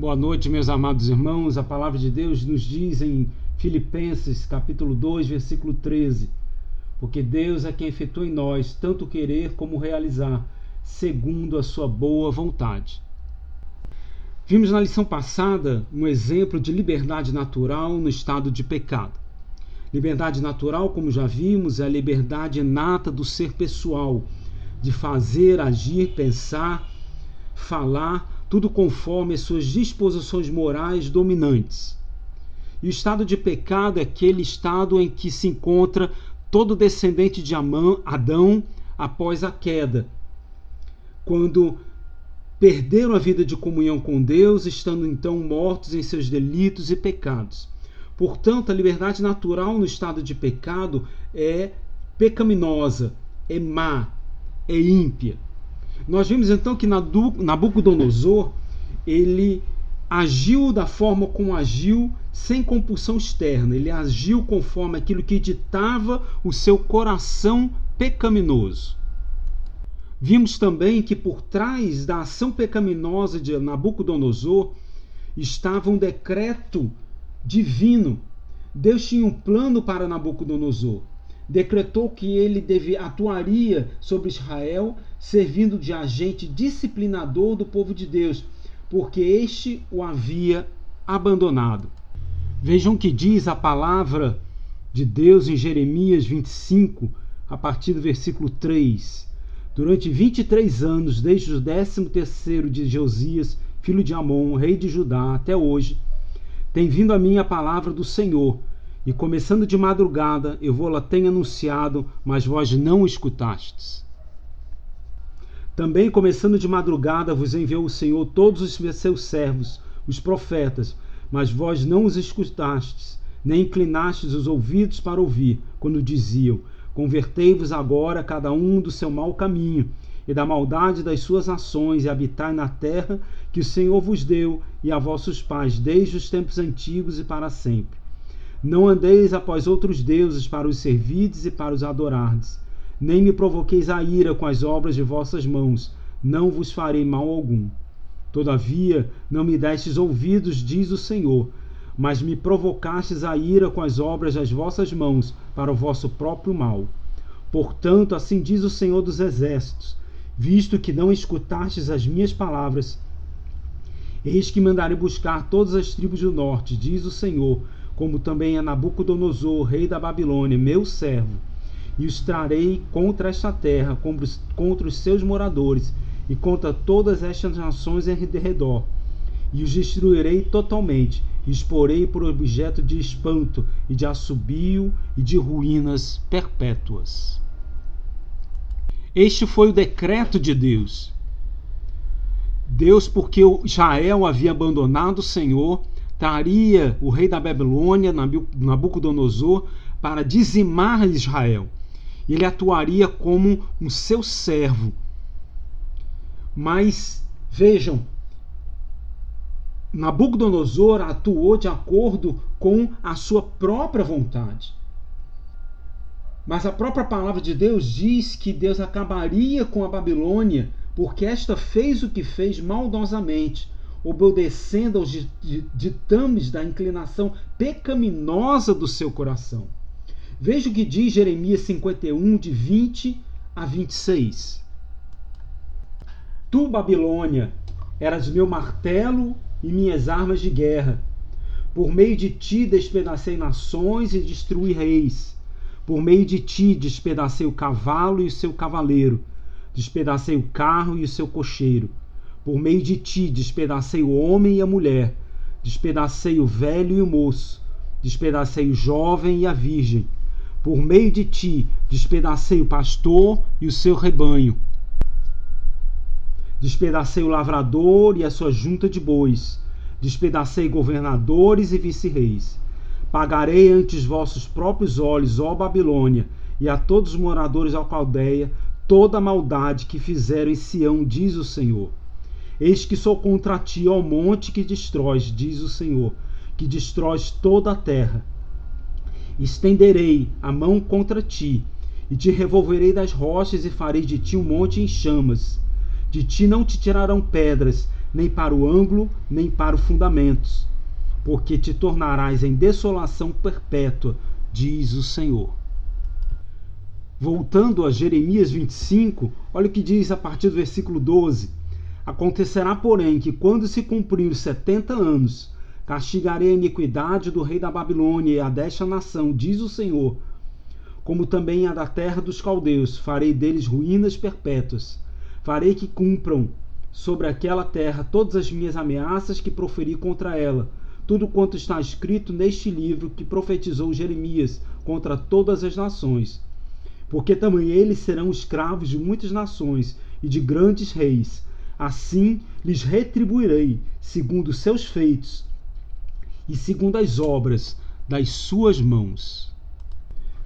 Boa noite, meus amados irmãos. A palavra de Deus nos diz em Filipenses, capítulo 2, versículo 13: Porque Deus é quem efetua em nós tanto querer como realizar, segundo a sua boa vontade. Vimos na lição passada um exemplo de liberdade natural no estado de pecado. Liberdade natural, como já vimos, é a liberdade inata do ser pessoal, de fazer, agir, pensar, falar tudo conforme as suas disposições morais dominantes. E o estado de pecado é aquele estado em que se encontra todo descendente de Adão após a queda, quando perderam a vida de comunhão com Deus, estando então mortos em seus delitos e pecados. Portanto, a liberdade natural no estado de pecado é pecaminosa, é má, é ímpia. Nós vimos então que Nabucodonosor ele agiu da forma como agiu, sem compulsão externa. Ele agiu conforme aquilo que ditava o seu coração pecaminoso. Vimos também que por trás da ação pecaminosa de Nabucodonosor estava um decreto divino. Deus tinha um plano para Nabucodonosor decretou que ele atuaria sobre Israel, servindo de agente disciplinador do povo de Deus, porque este o havia abandonado. Vejam que diz a palavra de Deus em Jeremias 25, a partir do versículo 3. Durante 23 anos, desde o 13 de Josias, filho de Amon, rei de Judá, até hoje, tem vindo a mim a palavra do Senhor, e começando de madrugada, eu vou lá tenho anunciado, mas vós não escutastes. Também começando de madrugada vos enviou o Senhor todos os seus servos, os profetas, mas vós não os escutastes, nem inclinastes os ouvidos para ouvir, quando diziam: Convertei-vos agora cada um do seu mau caminho e da maldade das suas ações, e habitai na terra que o Senhor vos deu e a vossos pais desde os tempos antigos e para sempre. Não andeis após outros deuses para os servides e para os adorardes. Nem me provoqueis a ira com as obras de vossas mãos, não vos farei mal algum. Todavia, não me destes ouvidos, diz o Senhor, mas me provocastes a ira com as obras das vossas mãos, para o vosso próprio mal. Portanto, assim diz o Senhor dos Exércitos: visto que não escutastes as minhas palavras, eis que mandarei buscar todas as tribos do norte, diz o Senhor, como também a Nabucodonosor, rei da Babilônia, meu servo, e os trarei contra esta terra, contra os seus moradores, e contra todas estas nações em redor, e os destruirei totalmente, e exporei por objeto de espanto, e de assobio, e de ruínas perpétuas. Este foi o decreto de Deus. Deus, porque Israel havia abandonado o Senhor, traria o rei da Babilônia, Nabucodonosor, para dizimar Israel. Ele atuaria como um seu servo. Mas vejam, Nabucodonosor atuou de acordo com a sua própria vontade. Mas a própria palavra de Deus diz que Deus acabaria com a Babilônia, porque esta fez o que fez maldosamente obedecendo aos ditames da inclinação pecaminosa do seu coração. Veja o que diz Jeremias 51, de 20 a 26. Tu, Babilônia, eras meu martelo e minhas armas de guerra. Por meio de ti despedacei nações e destruí reis. Por meio de ti despedacei o cavalo e o seu cavaleiro. Despedacei o carro e o seu cocheiro por meio de ti despedacei o homem e a mulher, despedacei o velho e o moço, despedacei o jovem e a virgem. Por meio de ti despedacei o pastor e o seu rebanho. Despedacei o lavrador e a sua junta de bois. Despedacei governadores e vice-reis. Pagarei ante os vossos próprios olhos, ó Babilônia, e a todos os moradores da Caldeia, toda a maldade que fizeram em Sião, diz o Senhor. Eis que sou contra ti, ó monte que destróis, diz o Senhor, que destróis toda a terra. Estenderei a mão contra ti, e te revolverei das rochas, e farei de ti um monte em chamas. De ti não te tirarão pedras, nem para o ângulo, nem para os fundamentos, porque te tornarás em desolação perpétua, diz o Senhor. Voltando a Jeremias 25, olha o que diz a partir do versículo 12: Acontecerá, porém, que quando se cumprir os setenta anos, castigarei a iniquidade do rei da Babilônia e a desta nação, diz o Senhor, como também a da terra dos caldeus, farei deles ruínas perpétuas. Farei que cumpram sobre aquela terra todas as minhas ameaças que proferi contra ela, tudo quanto está escrito neste livro que profetizou Jeremias contra todas as nações porque também eles serão escravos de muitas nações e de grandes reis. Assim lhes retribuirei segundo seus feitos e segundo as obras das suas mãos.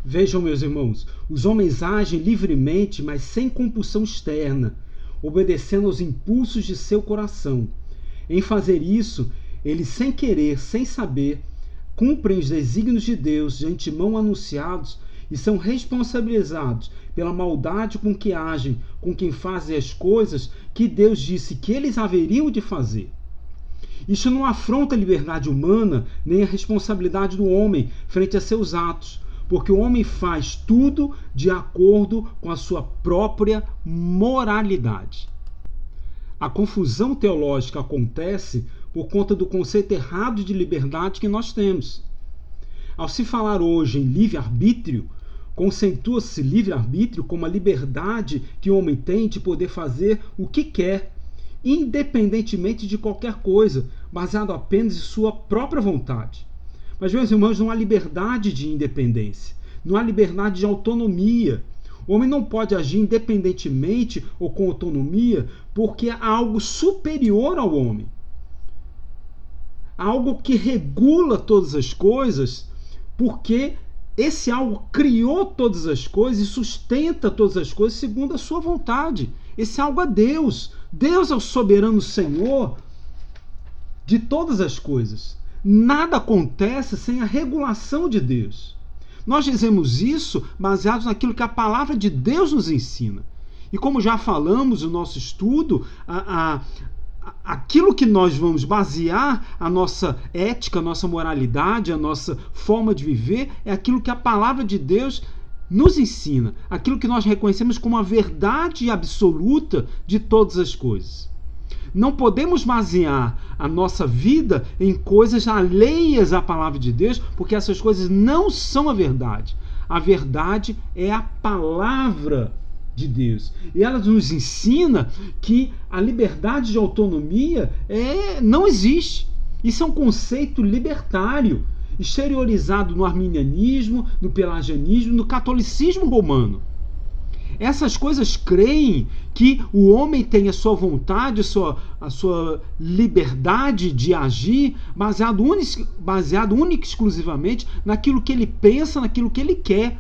Vejam, meus irmãos, os homens agem livremente, mas sem compulsão externa, obedecendo aos impulsos de seu coração. Em fazer isso, eles, sem querer, sem saber, cumprem os desígnios de Deus de antemão anunciados e são responsabilizados pela maldade com que agem, com quem fazem as coisas que Deus disse que eles haveriam de fazer. Isso não afronta a liberdade humana nem a responsabilidade do homem frente a seus atos, porque o homem faz tudo de acordo com a sua própria moralidade. A confusão teológica acontece por conta do conceito errado de liberdade que nós temos. Ao se falar hoje em livre-arbítrio, conceitua-se livre-arbítrio como a liberdade que o homem tem de poder fazer o que quer, independentemente de qualquer coisa, baseado apenas em sua própria vontade. Mas, meus irmãos, não há liberdade de independência, não há liberdade de autonomia. O homem não pode agir independentemente ou com autonomia porque há algo superior ao homem. Algo que regula todas as coisas porque esse algo criou todas as coisas e sustenta todas as coisas segundo a sua vontade. Esse algo é Deus. Deus é o soberano Senhor de todas as coisas. Nada acontece sem a regulação de Deus. Nós dizemos isso baseados naquilo que a palavra de Deus nos ensina. E como já falamos no nosso estudo, a, a, aquilo que nós vamos basear a nossa ética, a nossa moralidade, a nossa forma de viver, é aquilo que a palavra de Deus nos ensina, aquilo que nós reconhecemos como a verdade absoluta de todas as coisas. Não podemos basear a nossa vida em coisas alheias à palavra de Deus, porque essas coisas não são a verdade. A verdade é a palavra de Deus. E ela nos ensina que a liberdade de autonomia é, não existe. Isso é um conceito libertário, exteriorizado no arminianismo, no pelagianismo, no catolicismo romano. Essas coisas creem que o homem tem a sua vontade, a sua, a sua liberdade de agir, baseado, unic, baseado única e exclusivamente naquilo que ele pensa, naquilo que ele quer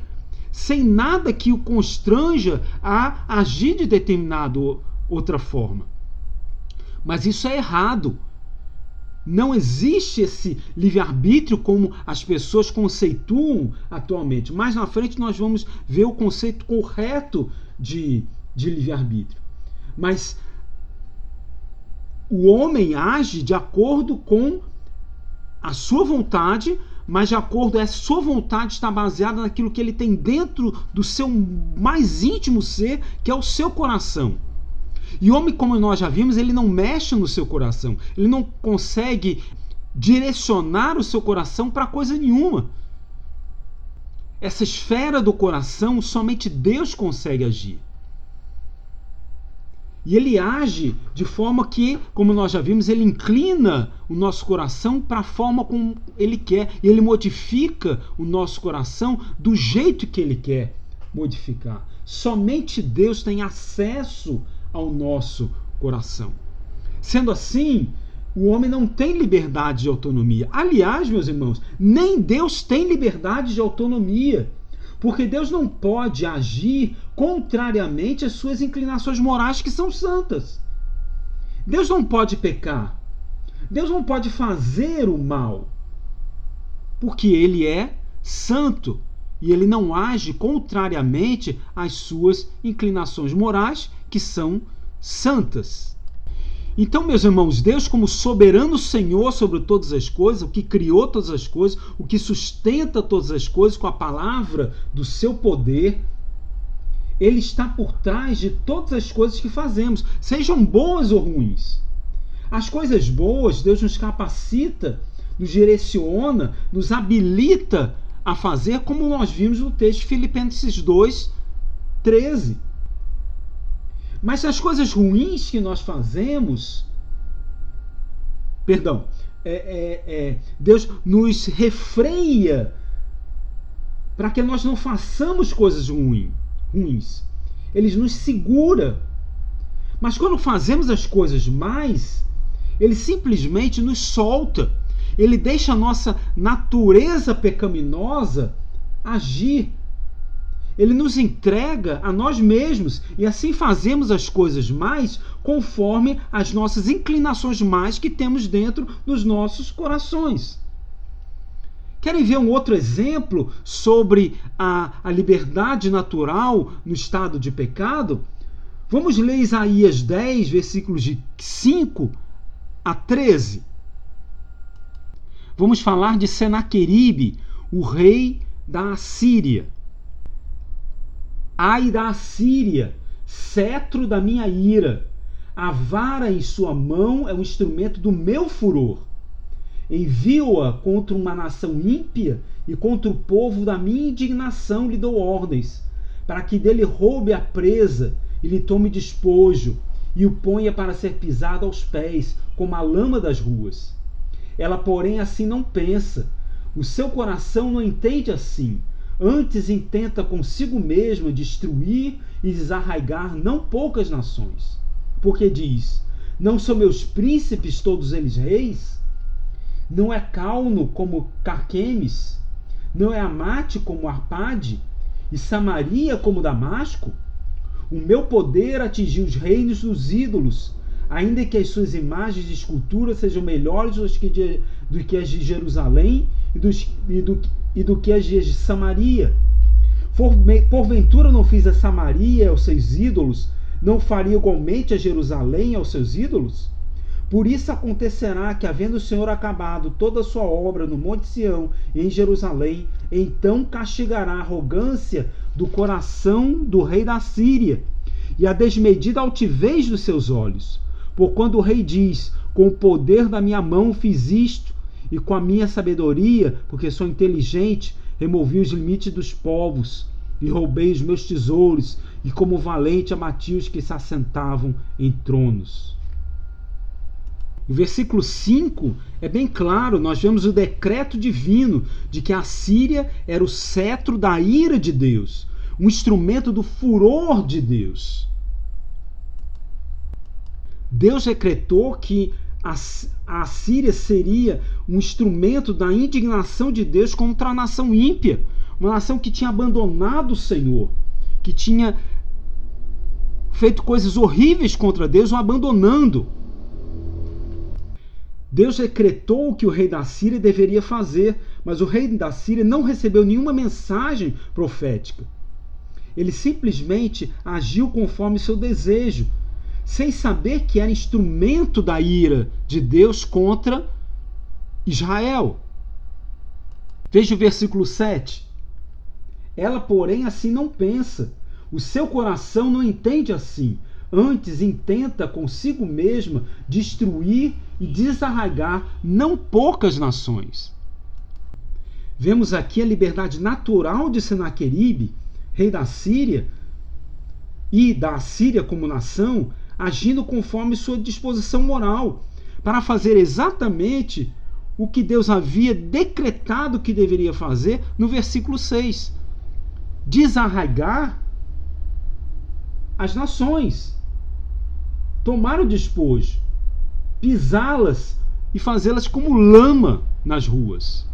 sem nada que o constranja a agir de determinada outra forma. Mas isso é errado. Não existe esse livre-arbítrio como as pessoas conceituam atualmente. Mais na frente nós vamos ver o conceito correto de, de livre-arbítrio. Mas o homem age de acordo com a sua vontade, mas de acordo, a sua vontade está baseada naquilo que ele tem dentro do seu mais íntimo ser, que é o seu coração. E homem, como nós já vimos, ele não mexe no seu coração, ele não consegue direcionar o seu coração para coisa nenhuma. Essa esfera do coração, somente Deus consegue agir. E ele age de forma que, como nós já vimos, ele inclina o nosso coração para a forma como ele quer. E ele modifica o nosso coração do jeito que ele quer modificar. Somente Deus tem acesso ao nosso coração. Sendo assim, o homem não tem liberdade de autonomia. Aliás, meus irmãos, nem Deus tem liberdade de autonomia. Porque Deus não pode agir contrariamente às suas inclinações morais que são santas. Deus não pode pecar. Deus não pode fazer o mal. Porque ele é santo e ele não age contrariamente às suas inclinações morais que são santas. Então, meus irmãos, Deus, como soberano Senhor sobre todas as coisas, o que criou todas as coisas, o que sustenta todas as coisas com a palavra do seu poder, ele está por trás de todas as coisas que fazemos, sejam boas ou ruins. As coisas boas, Deus nos capacita, nos direciona, nos habilita a fazer, como nós vimos no texto Filipenses 2, 13. Mas as coisas ruins que nós fazemos, perdão, é, é, é, Deus nos refreia para que nós não façamos coisas ruins, ruins. Ele nos segura. Mas quando fazemos as coisas mais, ele simplesmente nos solta. Ele deixa a nossa natureza pecaminosa agir ele nos entrega a nós mesmos e assim fazemos as coisas mais conforme as nossas inclinações mais que temos dentro dos nossos corações. Querem ver um outro exemplo sobre a, a liberdade natural no estado de pecado? Vamos ler Isaías 10, versículos de 5 a 13. Vamos falar de Senaqueribe, o rei da Assíria. Ai da Assíria, cetro da minha ira. A vara em sua mão é um instrumento do meu furor. Envio-a contra uma nação ímpia e contra o povo da minha indignação lhe dou ordens, para que dele roube a presa e lhe tome despojo, e o ponha para ser pisado aos pés, como a lama das ruas. Ela, porém, assim não pensa, o seu coração não entende assim Antes intenta consigo mesmo destruir e desarraigar não poucas nações. Porque diz: Não são meus príncipes todos eles reis? Não é Calno como Carquemes? Não é Amate como Arpade? E Samaria como Damasco? O meu poder atingiu os reinos dos ídolos, ainda que as suas imagens de escultura sejam melhores do que, do que as de Jerusalém e, dos, e, do, e do que as de Samaria. Porventura não fiz a Samaria aos seus ídolos, não faria igualmente a Jerusalém aos seus ídolos? Por isso acontecerá que, havendo o Senhor acabado toda a sua obra no Monte Sião em Jerusalém, então castigará a arrogância do coração do rei da Síria e a desmedida altivez dos seus olhos. Por quando o rei diz: Com o poder da minha mão fiz isto, e com a minha sabedoria, porque sou inteligente, removi os limites dos povos e roubei os meus tesouros, e como valente abati os que se assentavam em tronos. O versículo 5 é bem claro, nós vemos o decreto divino de que a Síria era o cetro da ira de Deus, um instrumento do furor de Deus. Deus decretou que a, Síria seria um instrumento da indignação de Deus contra a nação ímpia, uma nação que tinha abandonado o Senhor, que tinha feito coisas horríveis contra Deus, o abandonando. Deus decretou o que o rei da Síria deveria fazer, mas o rei da Síria não recebeu nenhuma mensagem profética. Ele simplesmente agiu conforme seu desejo, sem saber que era instrumento da ira de Deus contra Israel. Veja o versículo 7. Ela, porém, assim não pensa. O seu coração não entende assim. Antes intenta consigo mesma destruir e desarraigar não poucas nações. Vemos aqui a liberdade natural de Senaqueribe, rei da Síria, e da Síria como nação, agindo conforme sua disposição moral, para fazer exatamente o que Deus havia decretado que deveria fazer no versículo 6. Desarraigar as nações, tomar o despojo, pisá-las e fazê-las como lama nas ruas.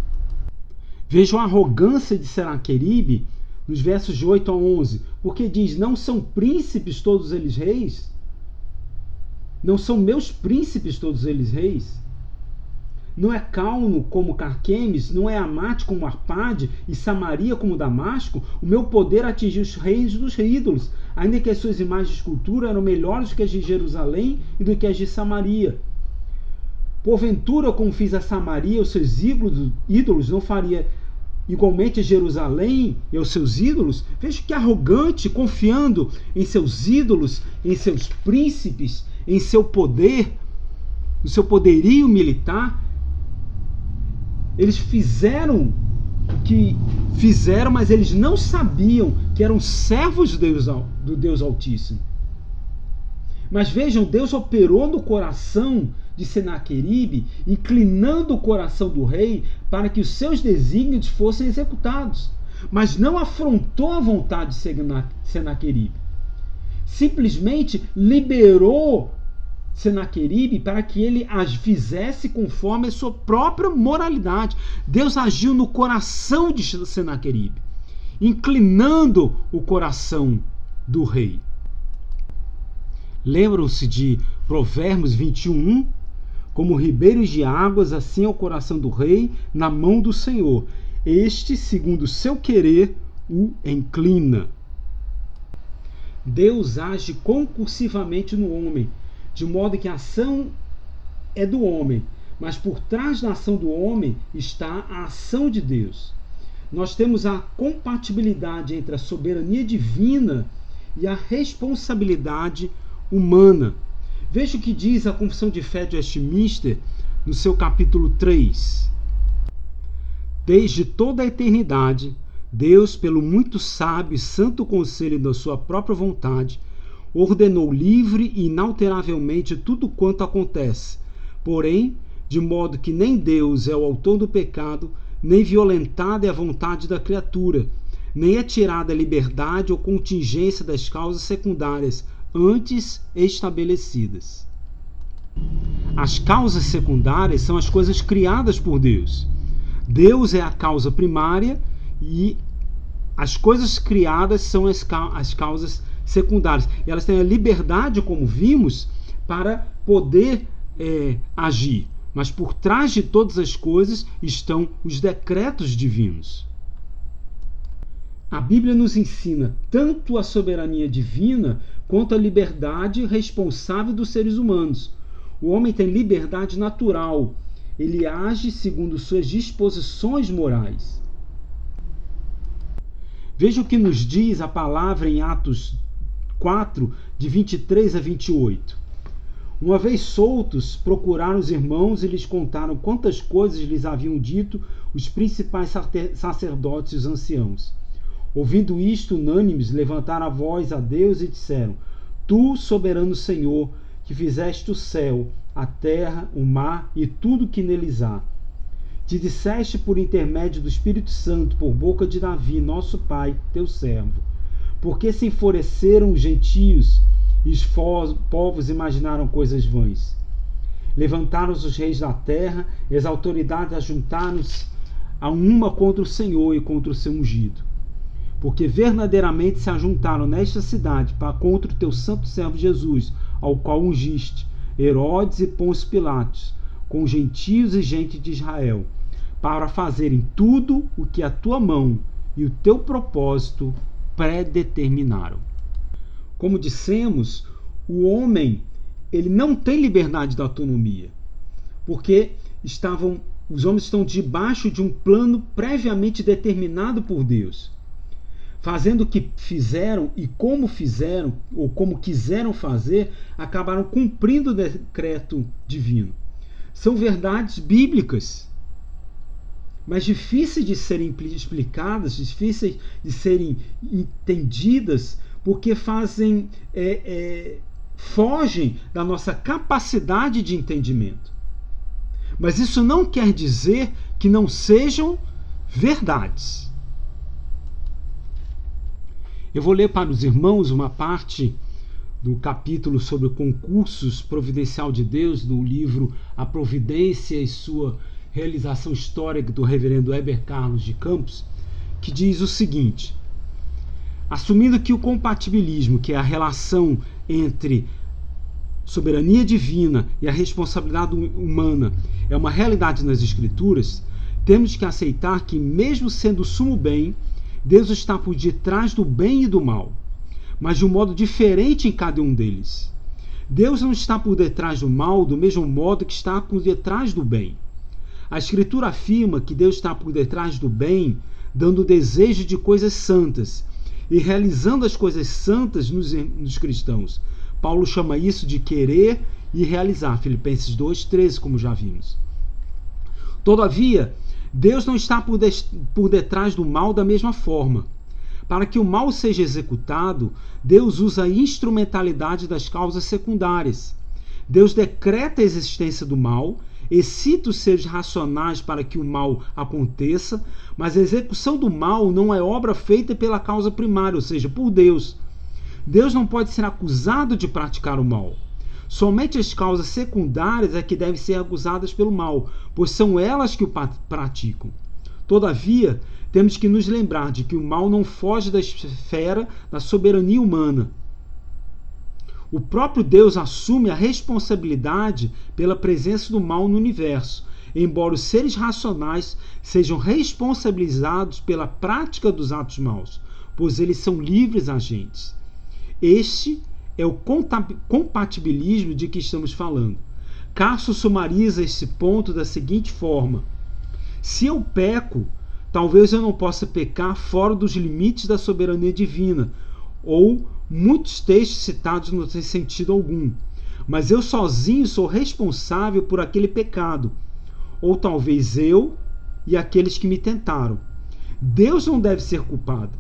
Vejam a arrogância de Seraqueribe nos versos de 8 a 11, porque diz: Não são príncipes todos eles reis? Não são meus príncipes todos eles reis? não é Calno como Carquemes, não é Amate como Arpade e Samaria como Damasco, o meu poder atingiu os reis dos ídolos, ainda que as suas imagens de escultura eram melhores que as de Jerusalém e do que as de Samaria. Porventura, como fiz a Samaria, os seus ídolos, não faria igualmente a Jerusalém e aos seus ídolos? Veja que arrogante, confiando em seus ídolos, em seus príncipes, em seu poder, no seu poderio militar, eles fizeram o que fizeram, mas eles não sabiam que eram servos de Deus, do Deus Altíssimo. Mas vejam, Deus operou no coração de Senaqueribe, inclinando o coração do rei para que os seus desígnios fossem executados, mas não afrontou a vontade de Senaqueribe. Simplesmente liberou Senaqueribe para que ele as fizesse conforme a sua própria moralidade. Deus agiu no coração de Senaqueribe, inclinando o coração do rei. Lembram-se de Provérbios 21, como ribeiros de águas, assim é o coração do rei na mão do Senhor. Este, segundo seu querer, o inclina. Deus age concursivamente no homem, de modo que a ação é do homem, mas por trás da ação do homem está a ação de Deus. Nós temos a compatibilidade entre a soberania divina e a responsabilidade humana. Veja o que diz a Confissão de Fé de Westminster no seu capítulo 3. Desde toda a eternidade, Deus, pelo muito sábio e santo conselho da sua própria vontade, ordenou livre e inalteravelmente tudo quanto acontece. Porém, de modo que nem Deus é o autor do pecado, nem violentada é a vontade da criatura, nem é tirada a liberdade ou contingência das causas secundárias antes estabelecidas. As causas secundárias são as coisas criadas por Deus. Deus é a causa primária e as coisas criadas são as, as causas secundárias. E elas têm a liberdade, como vimos, para poder é, agir. Mas por trás de todas as coisas estão os decretos divinos. A Bíblia nos ensina tanto a soberania divina quanto a liberdade responsável dos seres humanos. O homem tem liberdade natural, ele age segundo suas disposições morais. Veja o que nos diz a palavra em Atos 4, de 23 a 28. Uma vez soltos, procuraram os irmãos e lhes contaram quantas coisas lhes haviam dito os principais sacerdotes e os anciãos. Ouvindo isto, unânimes, levantaram a voz a Deus e disseram: Tu, soberano Senhor, que fizeste o céu, a terra, o mar e tudo que neles há. Te disseste por intermédio do Espírito Santo, por boca de Davi, nosso pai, teu servo porque se enfureceram os gentios e os povos imaginaram coisas vãs? Levantaram-se os reis da terra, e as autoridades ajuntaram-se a uma contra o Senhor e contra o seu ungido. Porque verdadeiramente se ajuntaram nesta cidade para contra o teu santo servo Jesus, ao qual ungiste, Herodes e Pôncio Pilatos, com gentios e gente de Israel, para fazerem tudo o que a tua mão e o teu propósito predeterminaram. Como dissemos, o homem ele não tem liberdade da autonomia, porque estavam os homens estão debaixo de um plano previamente determinado por Deus. Fazendo o que fizeram e como fizeram, ou como quiseram fazer, acabaram cumprindo o decreto divino. São verdades bíblicas mas difíceis de serem explicadas, difíceis de serem entendidas, porque fazem é, é, fogem da nossa capacidade de entendimento. Mas isso não quer dizer que não sejam verdades. Eu vou ler para os irmãos uma parte do capítulo sobre concursos providencial de Deus no livro A Providência e Sua realização histórica do reverendo Heber Carlos de Campos, que diz o seguinte: assumindo que o compatibilismo, que é a relação entre soberania divina e a responsabilidade humana é uma realidade nas Escrituras, temos que aceitar que, mesmo sendo sumo bem, Deus está por detrás do bem e do mal, mas de um modo diferente em cada um deles. Deus não está por detrás do mal do mesmo modo que está por detrás do bem. A Escritura afirma que Deus está por detrás do bem, dando desejo de coisas santas e realizando as coisas santas nos, nos cristãos. Paulo chama isso de querer e realizar. Filipenses 2,13, como já vimos. Todavia, Deus não está por, de, por detrás do mal da mesma forma. Para que o mal seja executado, Deus usa a instrumentalidade das causas secundárias. Deus decreta a existência do mal, excita os seres racionais para que o mal aconteça, mas a execução do mal não é obra feita pela causa primária, ou seja, por Deus. Deus não pode ser acusado de praticar o mal. Somente as causas secundárias é que devem ser acusadas pelo mal, pois são elas que o praticam. Todavia, temos que nos lembrar de que o mal não foge da esfera da soberania humana. O próprio Deus assume a responsabilidade pela presença do mal no universo, embora os seres racionais sejam responsabilizados pela prática dos atos maus, pois eles são livres agentes. Este é o compatibilismo de que estamos falando. Carso sumariza esse ponto da seguinte forma: se eu peco, talvez eu não possa pecar fora dos limites da soberania divina, ou muitos textos citados não têm sentido algum. Mas eu sozinho sou responsável por aquele pecado, ou talvez eu e aqueles que me tentaram. Deus não deve ser culpado.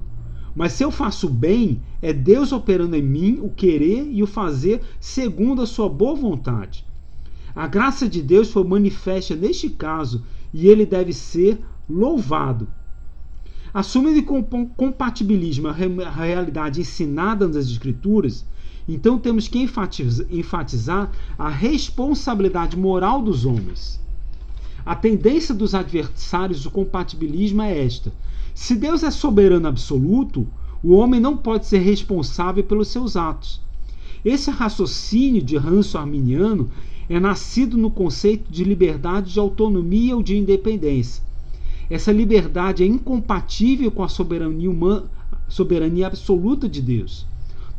Mas se eu faço bem, é Deus operando em mim o querer e o fazer segundo a sua boa vontade. A graça de Deus foi manifesta neste caso e ele deve ser louvado. Assumindo com compatibilismo a realidade ensinada nas Escrituras, então temos que enfatizar a responsabilidade moral dos homens. A tendência dos adversários do compatibilismo é esta: se Deus é soberano absoluto, o homem não pode ser responsável pelos seus atos. Esse raciocínio de ranço arminiano é nascido no conceito de liberdade de autonomia ou de independência. Essa liberdade é incompatível com a soberania, humana, soberania absoluta de Deus.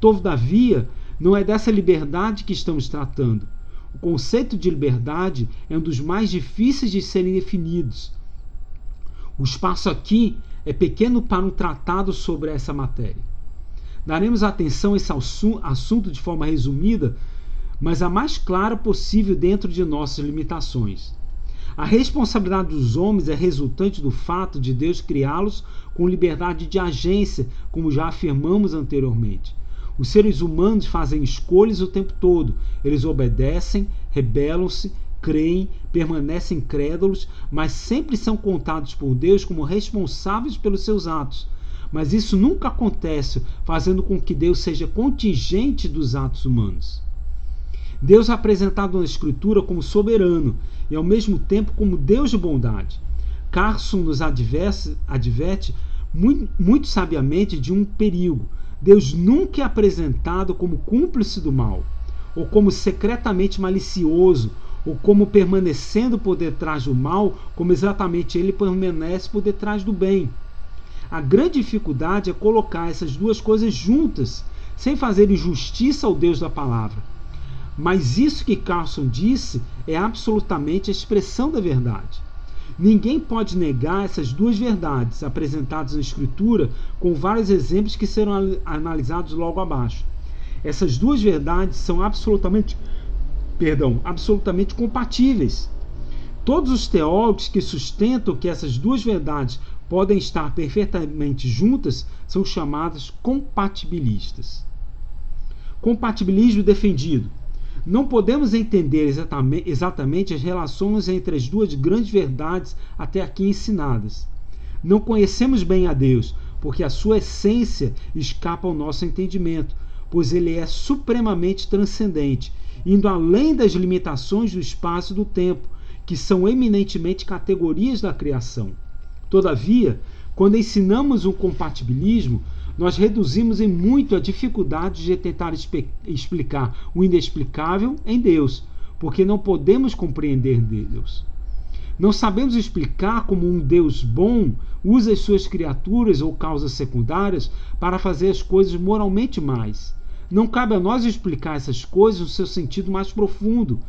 Todavia, não é dessa liberdade que estamos tratando. O conceito de liberdade é um dos mais difíceis de serem definidos. O espaço aqui é pequeno para um tratado sobre essa matéria. Daremos atenção a esse assunto de forma resumida, mas a mais clara possível dentro de nossas limitações. A responsabilidade dos homens é resultante do fato de Deus criá-los com liberdade de agência, como já afirmamos anteriormente. Os seres humanos fazem escolhas o tempo todo. Eles obedecem, rebelam-se, creem, permanecem crédulos, mas sempre são contados por Deus como responsáveis pelos seus atos. Mas isso nunca acontece fazendo com que Deus seja contingente dos atos humanos. Deus é apresentado na Escritura como soberano e ao mesmo tempo como Deus de bondade. Carson nos adverte, adverte muito, muito sabiamente de um perigo. Deus nunca é apresentado como cúmplice do mal, ou como secretamente malicioso, ou como permanecendo por detrás do mal, como exatamente ele permanece por detrás do bem. A grande dificuldade é colocar essas duas coisas juntas, sem fazer injustiça ao Deus da palavra. Mas isso que Carlson disse é absolutamente a expressão da verdade. Ninguém pode negar essas duas verdades apresentadas na Escritura, com vários exemplos que serão analisados logo abaixo. Essas duas verdades são absolutamente perdão, absolutamente compatíveis. Todos os teólogos que sustentam que essas duas verdades podem estar perfeitamente juntas são chamados compatibilistas. Compatibilismo defendido. Não podemos entender exatamente as relações entre as duas grandes verdades até aqui ensinadas. Não conhecemos bem a Deus, porque a sua essência escapa ao nosso entendimento, pois ele é supremamente transcendente indo além das limitações do espaço e do tempo, que são eminentemente categorias da criação. Todavia, quando ensinamos o compatibilismo, nós reduzimos em muito a dificuldade de tentar explicar o inexplicável em Deus, porque não podemos compreender Deus. Não sabemos explicar como um Deus bom usa as suas criaturas ou causas secundárias para fazer as coisas moralmente mais. Não cabe a nós explicar essas coisas no seu sentido mais profundo,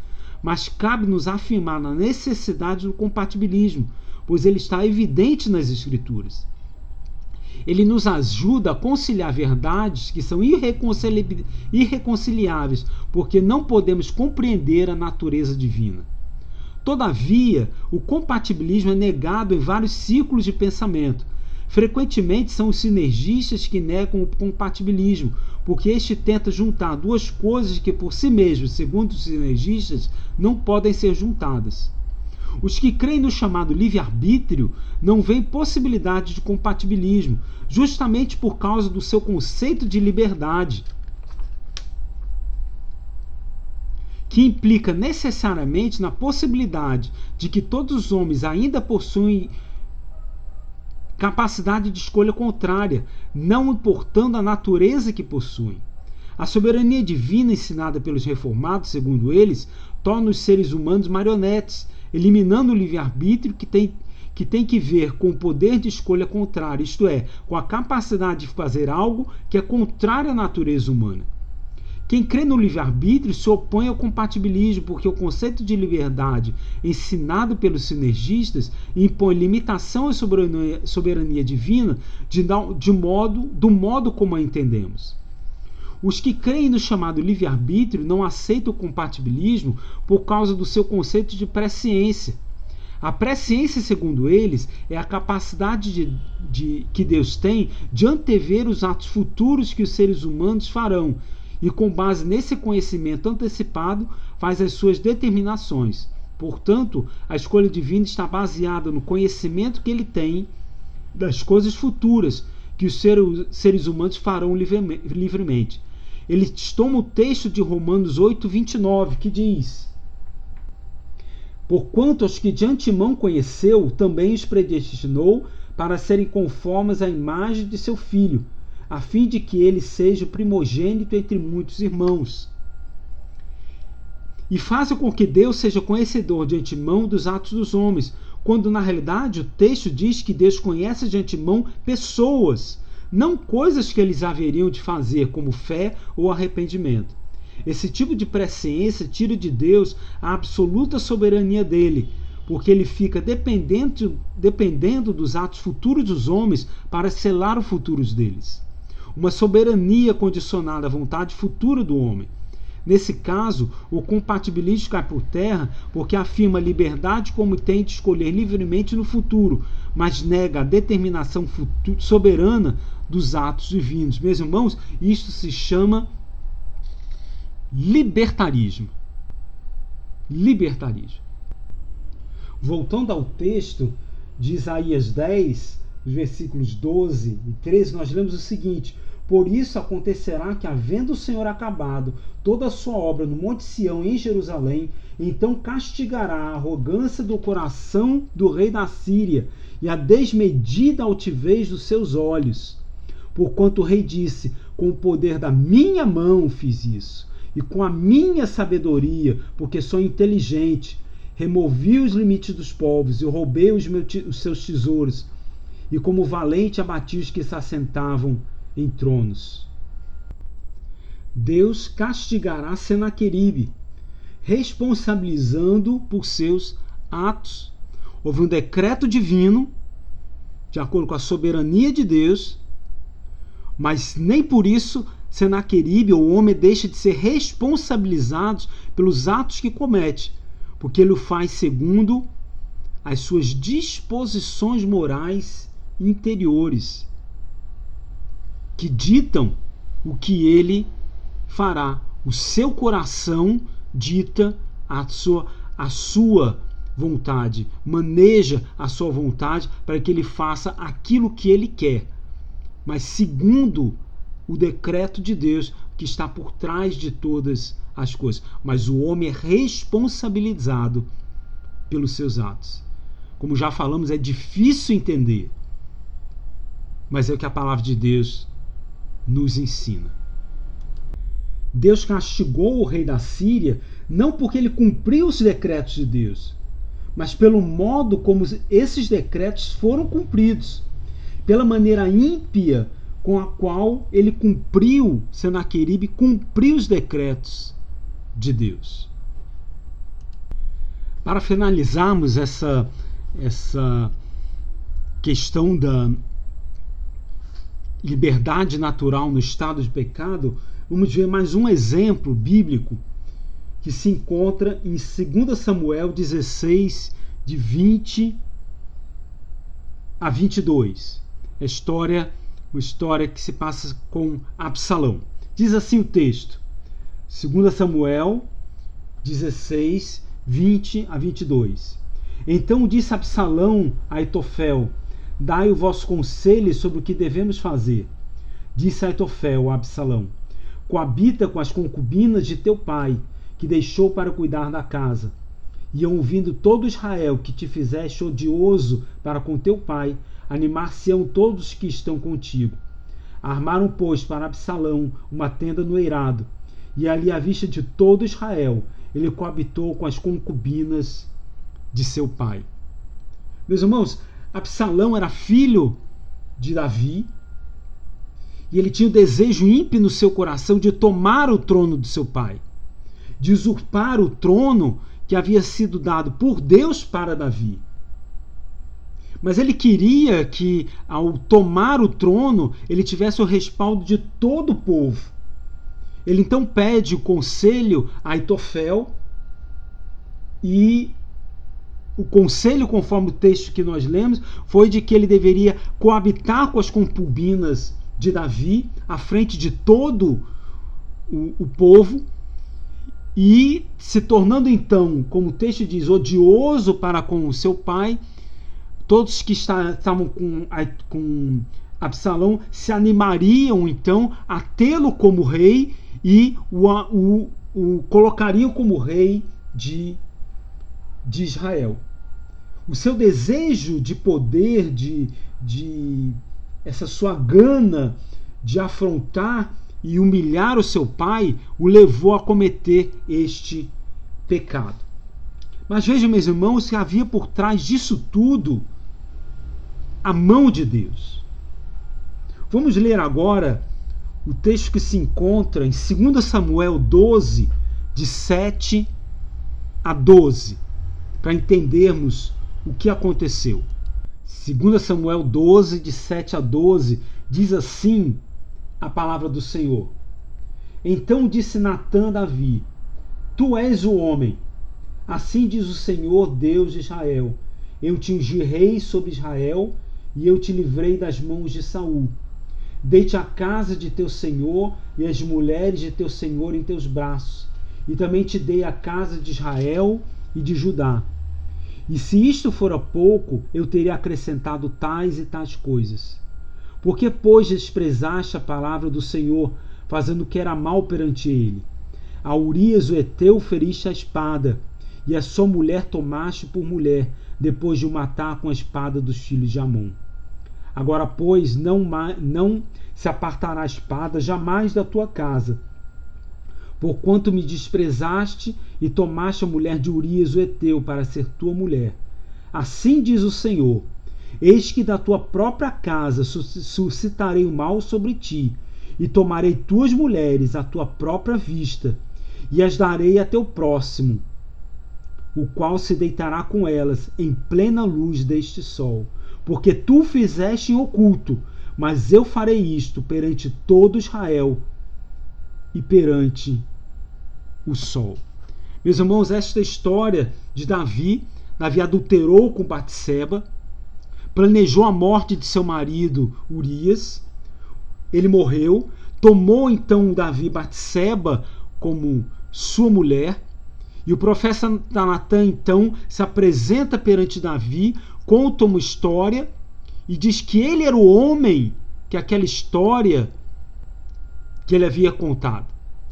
mas cabe-nos afirmar na necessidade do compatibilismo, pois ele está evidente nas Escrituras. Ele nos ajuda a conciliar verdades que são irreconciliáveis, porque não podemos compreender a natureza divina. Todavia, o compatibilismo é negado em vários ciclos de pensamento. Frequentemente são os sinergistas que negam o compatibilismo, porque este tenta juntar duas coisas que por si mesmos, segundo os sinergistas, não podem ser juntadas. Os que creem no chamado livre-arbítrio não veem possibilidade de compatibilismo, justamente por causa do seu conceito de liberdade. que implica necessariamente na possibilidade de que todos os homens ainda possuem capacidade de escolha contrária, não importando a natureza que possuem. A soberania divina ensinada pelos reformados, segundo eles, torna os seres humanos marionetes, eliminando o livre-arbítrio que tem, que tem que ver com o poder de escolha contrária, isto é, com a capacidade de fazer algo que é contrário à natureza humana. Quem crê no livre-arbítrio se opõe ao compatibilismo, porque o conceito de liberdade ensinado pelos sinergistas impõe limitação à soberania, soberania divina de, de modo, do modo como a entendemos. Os que creem no chamado livre-arbítrio não aceitam o compatibilismo por causa do seu conceito de presciência. A presciência, segundo eles, é a capacidade de, de, que Deus tem de antever os atos futuros que os seres humanos farão, e, com base nesse conhecimento antecipado, faz as suas determinações. Portanto, a escolha divina está baseada no conhecimento que ele tem das coisas futuras que os seres humanos farão livremente. Ele toma o texto de Romanos 8, 29, que diz: Porquanto os que de antemão conheceu, também os predestinou para serem conformes à imagem de seu filho a fim de que ele seja o primogênito entre muitos irmãos. E faça com que Deus seja conhecedor de antemão dos atos dos homens, quando na realidade o texto diz que Deus conhece de antemão pessoas, não coisas que eles haveriam de fazer, como fé ou arrependimento. Esse tipo de presciência tira de Deus a absoluta soberania dele, porque ele fica dependendo, dependendo dos atos futuros dos homens para selar o futuro deles uma soberania condicionada à vontade futura do homem. Nesse caso, o compatibilismo cai por terra porque afirma liberdade como tem de escolher livremente no futuro, mas nega a determinação soberana dos atos divinos. Meus irmãos, isto se chama libertarismo. Libertarismo. Voltando ao texto de Isaías 10, versículos 12 e 13, nós lemos o seguinte: Por isso acontecerá que, havendo o Senhor acabado toda a sua obra no Monte Sião em Jerusalém, então castigará a arrogância do coração do rei da Síria e a desmedida altivez dos seus olhos. Porquanto o rei disse: Com o poder da minha mão fiz isso, e com a minha sabedoria, porque sou inteligente, removi os limites dos povos e roubei os, meus, os seus tesouros e como valente abati os que se assentavam em tronos. Deus castigará Senaqueribe, responsabilizando por seus atos. Houve um decreto divino, de acordo com a soberania de Deus, mas nem por isso Senaqueribe, o homem, deixa de ser responsabilizado pelos atos que comete, porque ele o faz segundo as suas disposições morais interiores que ditam o que ele fará. O seu coração dita a sua, a sua vontade, maneja a sua vontade para que ele faça aquilo que ele quer, mas segundo o decreto de Deus que está por trás de todas as coisas. Mas o homem é responsabilizado pelos seus atos. Como já falamos, é difícil entender mas é o que a palavra de Deus nos ensina. Deus castigou o rei da Síria não porque ele cumpriu os decretos de Deus, mas pelo modo como esses decretos foram cumpridos, pela maneira ímpia com a qual ele cumpriu, Senaqueribe cumpriu os decretos de Deus. Para finalizarmos essa, essa questão da liberdade natural no estado de pecado, vamos ver mais um exemplo bíblico que se encontra em 2 Samuel 16, de 20 a 22. A história, uma história que se passa com Absalão. Diz assim o texto, 2 Samuel 16, 20 a 22. Então disse Absalão a Aitofel: Dai o vosso conselho sobre o que devemos fazer. Disse Aitofel a Absalão: Coabita com as concubinas de teu pai, que deixou para cuidar da casa. E ouvindo todo Israel que te fizeste odioso para com teu pai, animar-se-ão todos que estão contigo. Armaram, pois, para Absalão uma tenda no eirado, e ali à vista de todo Israel ele coabitou com as concubinas de seu pai. Meus irmãos, Absalão era filho de Davi e ele tinha o desejo ímpio no seu coração de tomar o trono de seu pai, de usurpar o trono que havia sido dado por Deus para Davi. Mas ele queria que, ao tomar o trono, ele tivesse o respaldo de todo o povo. Ele então pede o conselho a Itofel e o conselho, conforme o texto que nós lemos, foi de que ele deveria coabitar com as concubinas de Davi à frente de todo o, o povo e se tornando então, como o texto diz, odioso para com o seu pai, todos que estavam com, com Absalão se animariam então a tê-lo como rei e o, o, o colocariam como rei de, de Israel. O seu desejo de poder, de, de essa sua gana de afrontar e humilhar o seu pai, o levou a cometer este pecado. Mas vejam, meus irmãos, que havia por trás disso tudo a mão de Deus. Vamos ler agora o texto que se encontra em 2 Samuel 12, de 7 a 12, para entendermos o que aconteceu. 2 Samuel 12, de 7 a 12, diz assim a palavra do Senhor. Então disse Natã a Davi: Tu és o homem. Assim diz o Senhor, Deus de Israel: Eu te ungi rei sobre Israel e eu te livrei das mãos de Saul Deite a casa de teu senhor e as mulheres de teu senhor em teus braços, e também te dei a casa de Israel e de Judá. E se isto fora pouco, eu teria acrescentado tais e tais coisas. Porque, pois, desprezaste a palavra do Senhor, fazendo o que era mal perante ele? A Urias o Eteu feriste a espada, e a sua mulher tomaste por mulher, depois de o matar com a espada dos filhos de Amon. Agora, pois, não, não se apartará a espada jamais da tua casa. Porquanto me desprezaste e tomaste a mulher de Urias o Eteu para ser tua mulher. Assim diz o Senhor: Eis que da tua própria casa suscitarei o mal sobre ti, e tomarei tuas mulheres à tua própria vista, e as darei a teu próximo, o qual se deitará com elas em plena luz deste sol porque tu fizeste em oculto, mas eu farei isto perante todo Israel e perante o sol. Meus irmãos, esta história de Davi, Davi adulterou com Batseba, planejou a morte de seu marido Urias, ele morreu, tomou então Davi Batseba como sua mulher, e o profeta Natan então se apresenta perante Davi conta uma história e diz que ele era o homem que aquela história que ele havia contado.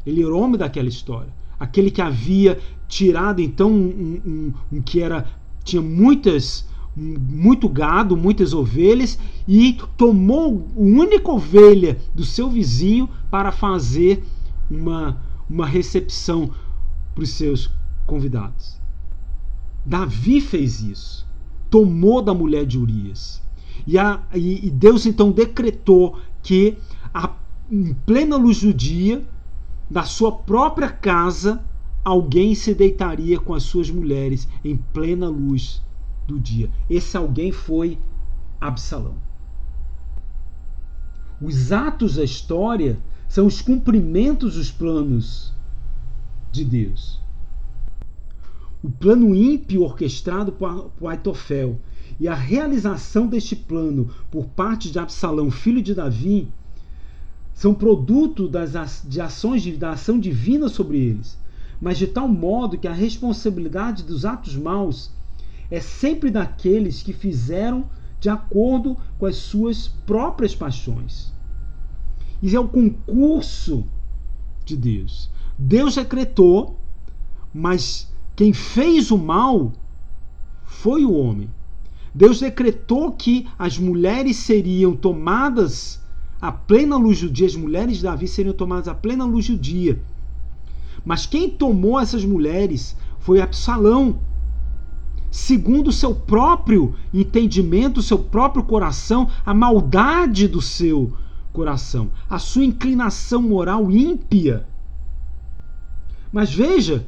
Ele era o homem daquela história. Aquele que havia tirado então um, um, um que era tinha muitas muito gado, muitas ovelhas, e tomou a única ovelha do seu vizinho para fazer uma, uma recepção para os seus convidados. Davi fez isso, tomou da mulher de Urias. E, a, e, e Deus então decretou que, a, em plena luz do dia, da sua própria casa, alguém se deitaria com as suas mulheres em plena luz do dia. Esse alguém foi Absalão. Os atos da história são os cumprimentos dos planos de Deus. O plano ímpio orquestrado por Aitofel e a realização deste plano por parte de Absalão, filho de Davi, são produto das, de ações da ação divina sobre eles, mas de tal modo que a responsabilidade dos atos maus é sempre daqueles que fizeram de acordo com as suas próprias paixões. Isso é o concurso de Deus. Deus decretou, mas quem fez o mal foi o homem. Deus decretou que as mulheres seriam tomadas à plena luz do dia, as mulheres de Davi seriam tomadas à plena luz do dia. Mas quem tomou essas mulheres foi Absalão, segundo o seu próprio entendimento, o seu próprio coração, a maldade do seu coração, a sua inclinação moral ímpia. Mas veja,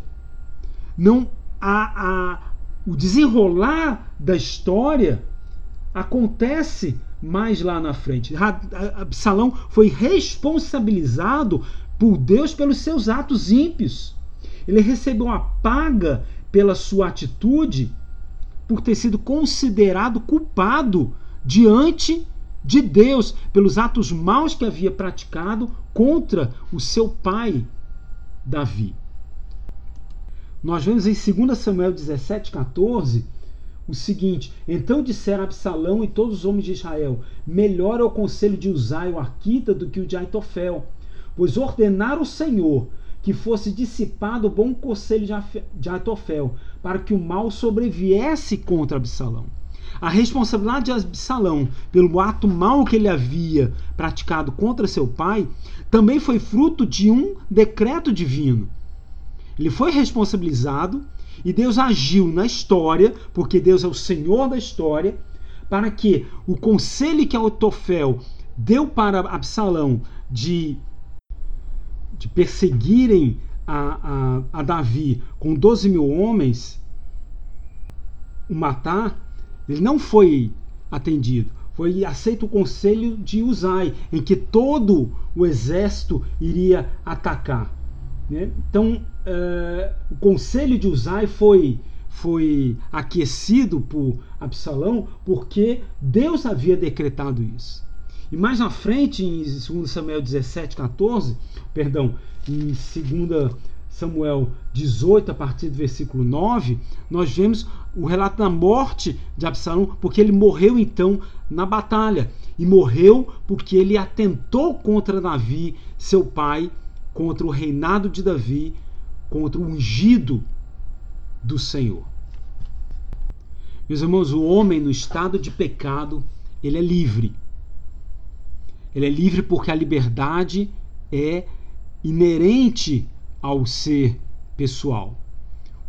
não a, a, o desenrolar da história acontece mais lá na frente. Absalão foi responsabilizado por Deus pelos seus atos ímpios. Ele recebeu uma paga pela sua atitude por ter sido considerado culpado diante de Deus pelos atos maus que havia praticado contra o seu pai Davi. Nós vemos em 2 Samuel 17, 14 o seguinte: Então disseram Absalão e todos os homens de Israel: Melhor é o conselho de Uzai, o arquita, do que o de Aitofel, pois ordenaram o Senhor que fosse dissipado o bom conselho de Aitofel, para que o mal sobreviesse contra Absalão. A responsabilidade de Absalão pelo ato mau que ele havia praticado contra seu pai também foi fruto de um decreto divino. Ele foi responsabilizado e Deus agiu na história, porque Deus é o Senhor da história, para que o conselho que Aitofel deu para Absalão de de perseguirem a, a, a Davi com 12 mil homens, o matar, ele não foi atendido. Foi aceito o conselho de Uzai, em que todo o exército iria atacar. Né? Então, uh, o conselho de Uzai foi, foi aquecido por Absalão porque Deus havia decretado isso. E mais na frente, em 2 Samuel 17, 14, perdão, em 2 Samuel 18, a partir do versículo 9, nós vemos o relato da morte de Absalão, porque ele morreu então na batalha. E morreu porque ele atentou contra Davi, seu pai, contra o reinado de Davi, contra o ungido do Senhor. Meus irmãos, o homem no estado de pecado, ele é livre. Ele é livre porque a liberdade é inerente ao ser pessoal.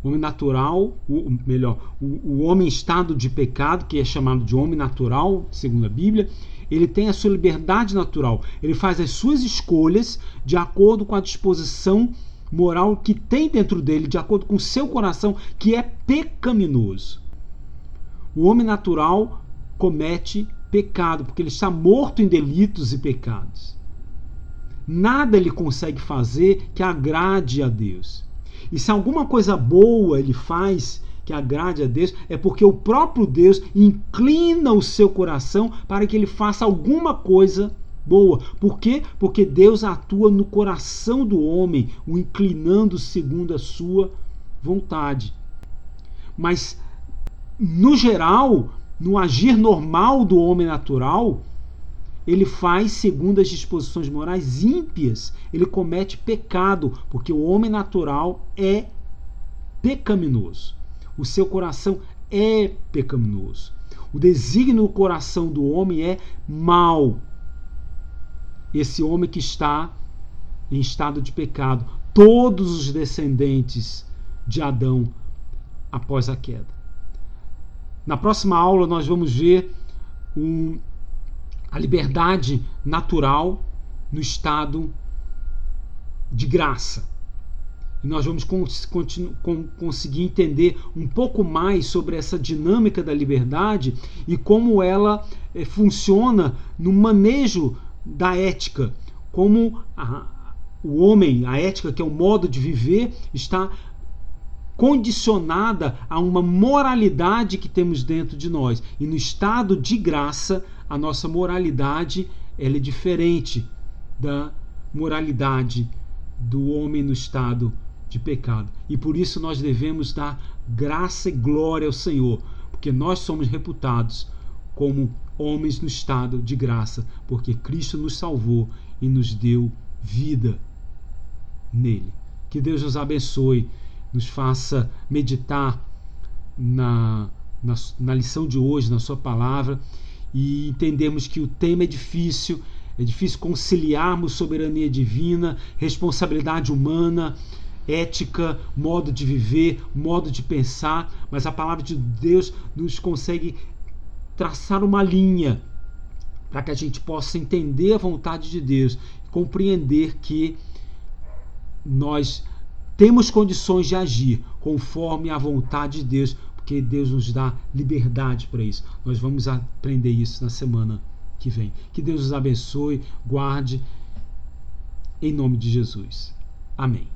O homem natural, o, melhor, o, o homem em estado de pecado, que é chamado de homem natural, segundo a Bíblia, ele tem a sua liberdade natural. Ele faz as suas escolhas de acordo com a disposição moral que tem dentro dele, de acordo com o seu coração, que é pecaminoso. O homem natural comete pecado, porque ele está morto em delitos e pecados. Nada ele consegue fazer que agrade a Deus. E se alguma coisa boa ele faz que agrade a Deus, é porque o próprio Deus inclina o seu coração para que ele faça alguma coisa boa. Por quê? Porque Deus atua no coração do homem, o inclinando segundo a sua vontade. Mas, no geral, no agir normal do homem natural, ele faz segundo as disposições morais ímpias, ele comete pecado, porque o homem natural é pecaminoso. O seu coração é pecaminoso. O desígnio do coração do homem é mau. Esse homem que está em estado de pecado, todos os descendentes de Adão após a queda. Na próxima aula nós vamos ver um, a liberdade natural no estado de graça. E nós vamos conseguir entender um pouco mais sobre essa dinâmica da liberdade e como ela eh, funciona no manejo da ética, como a, o homem, a ética, que é o modo de viver, está condicionada a uma moralidade que temos dentro de nós. E no estado de graça, a nossa moralidade ela é diferente da moralidade do homem no estado de pecado. E por isso nós devemos dar graça e glória ao Senhor, porque nós somos reputados como homens no estado de graça, porque Cristo nos salvou e nos deu vida nele. Que Deus nos abençoe, nos faça meditar na, na, na lição de hoje, na Sua palavra, e entendemos que o tema é difícil, é difícil conciliarmos soberania divina, responsabilidade humana ética, modo de viver, modo de pensar, mas a palavra de Deus nos consegue traçar uma linha para que a gente possa entender a vontade de Deus, compreender que nós temos condições de agir conforme a vontade de Deus, porque Deus nos dá liberdade para isso. Nós vamos aprender isso na semana que vem. Que Deus nos abençoe, guarde, em nome de Jesus. Amém.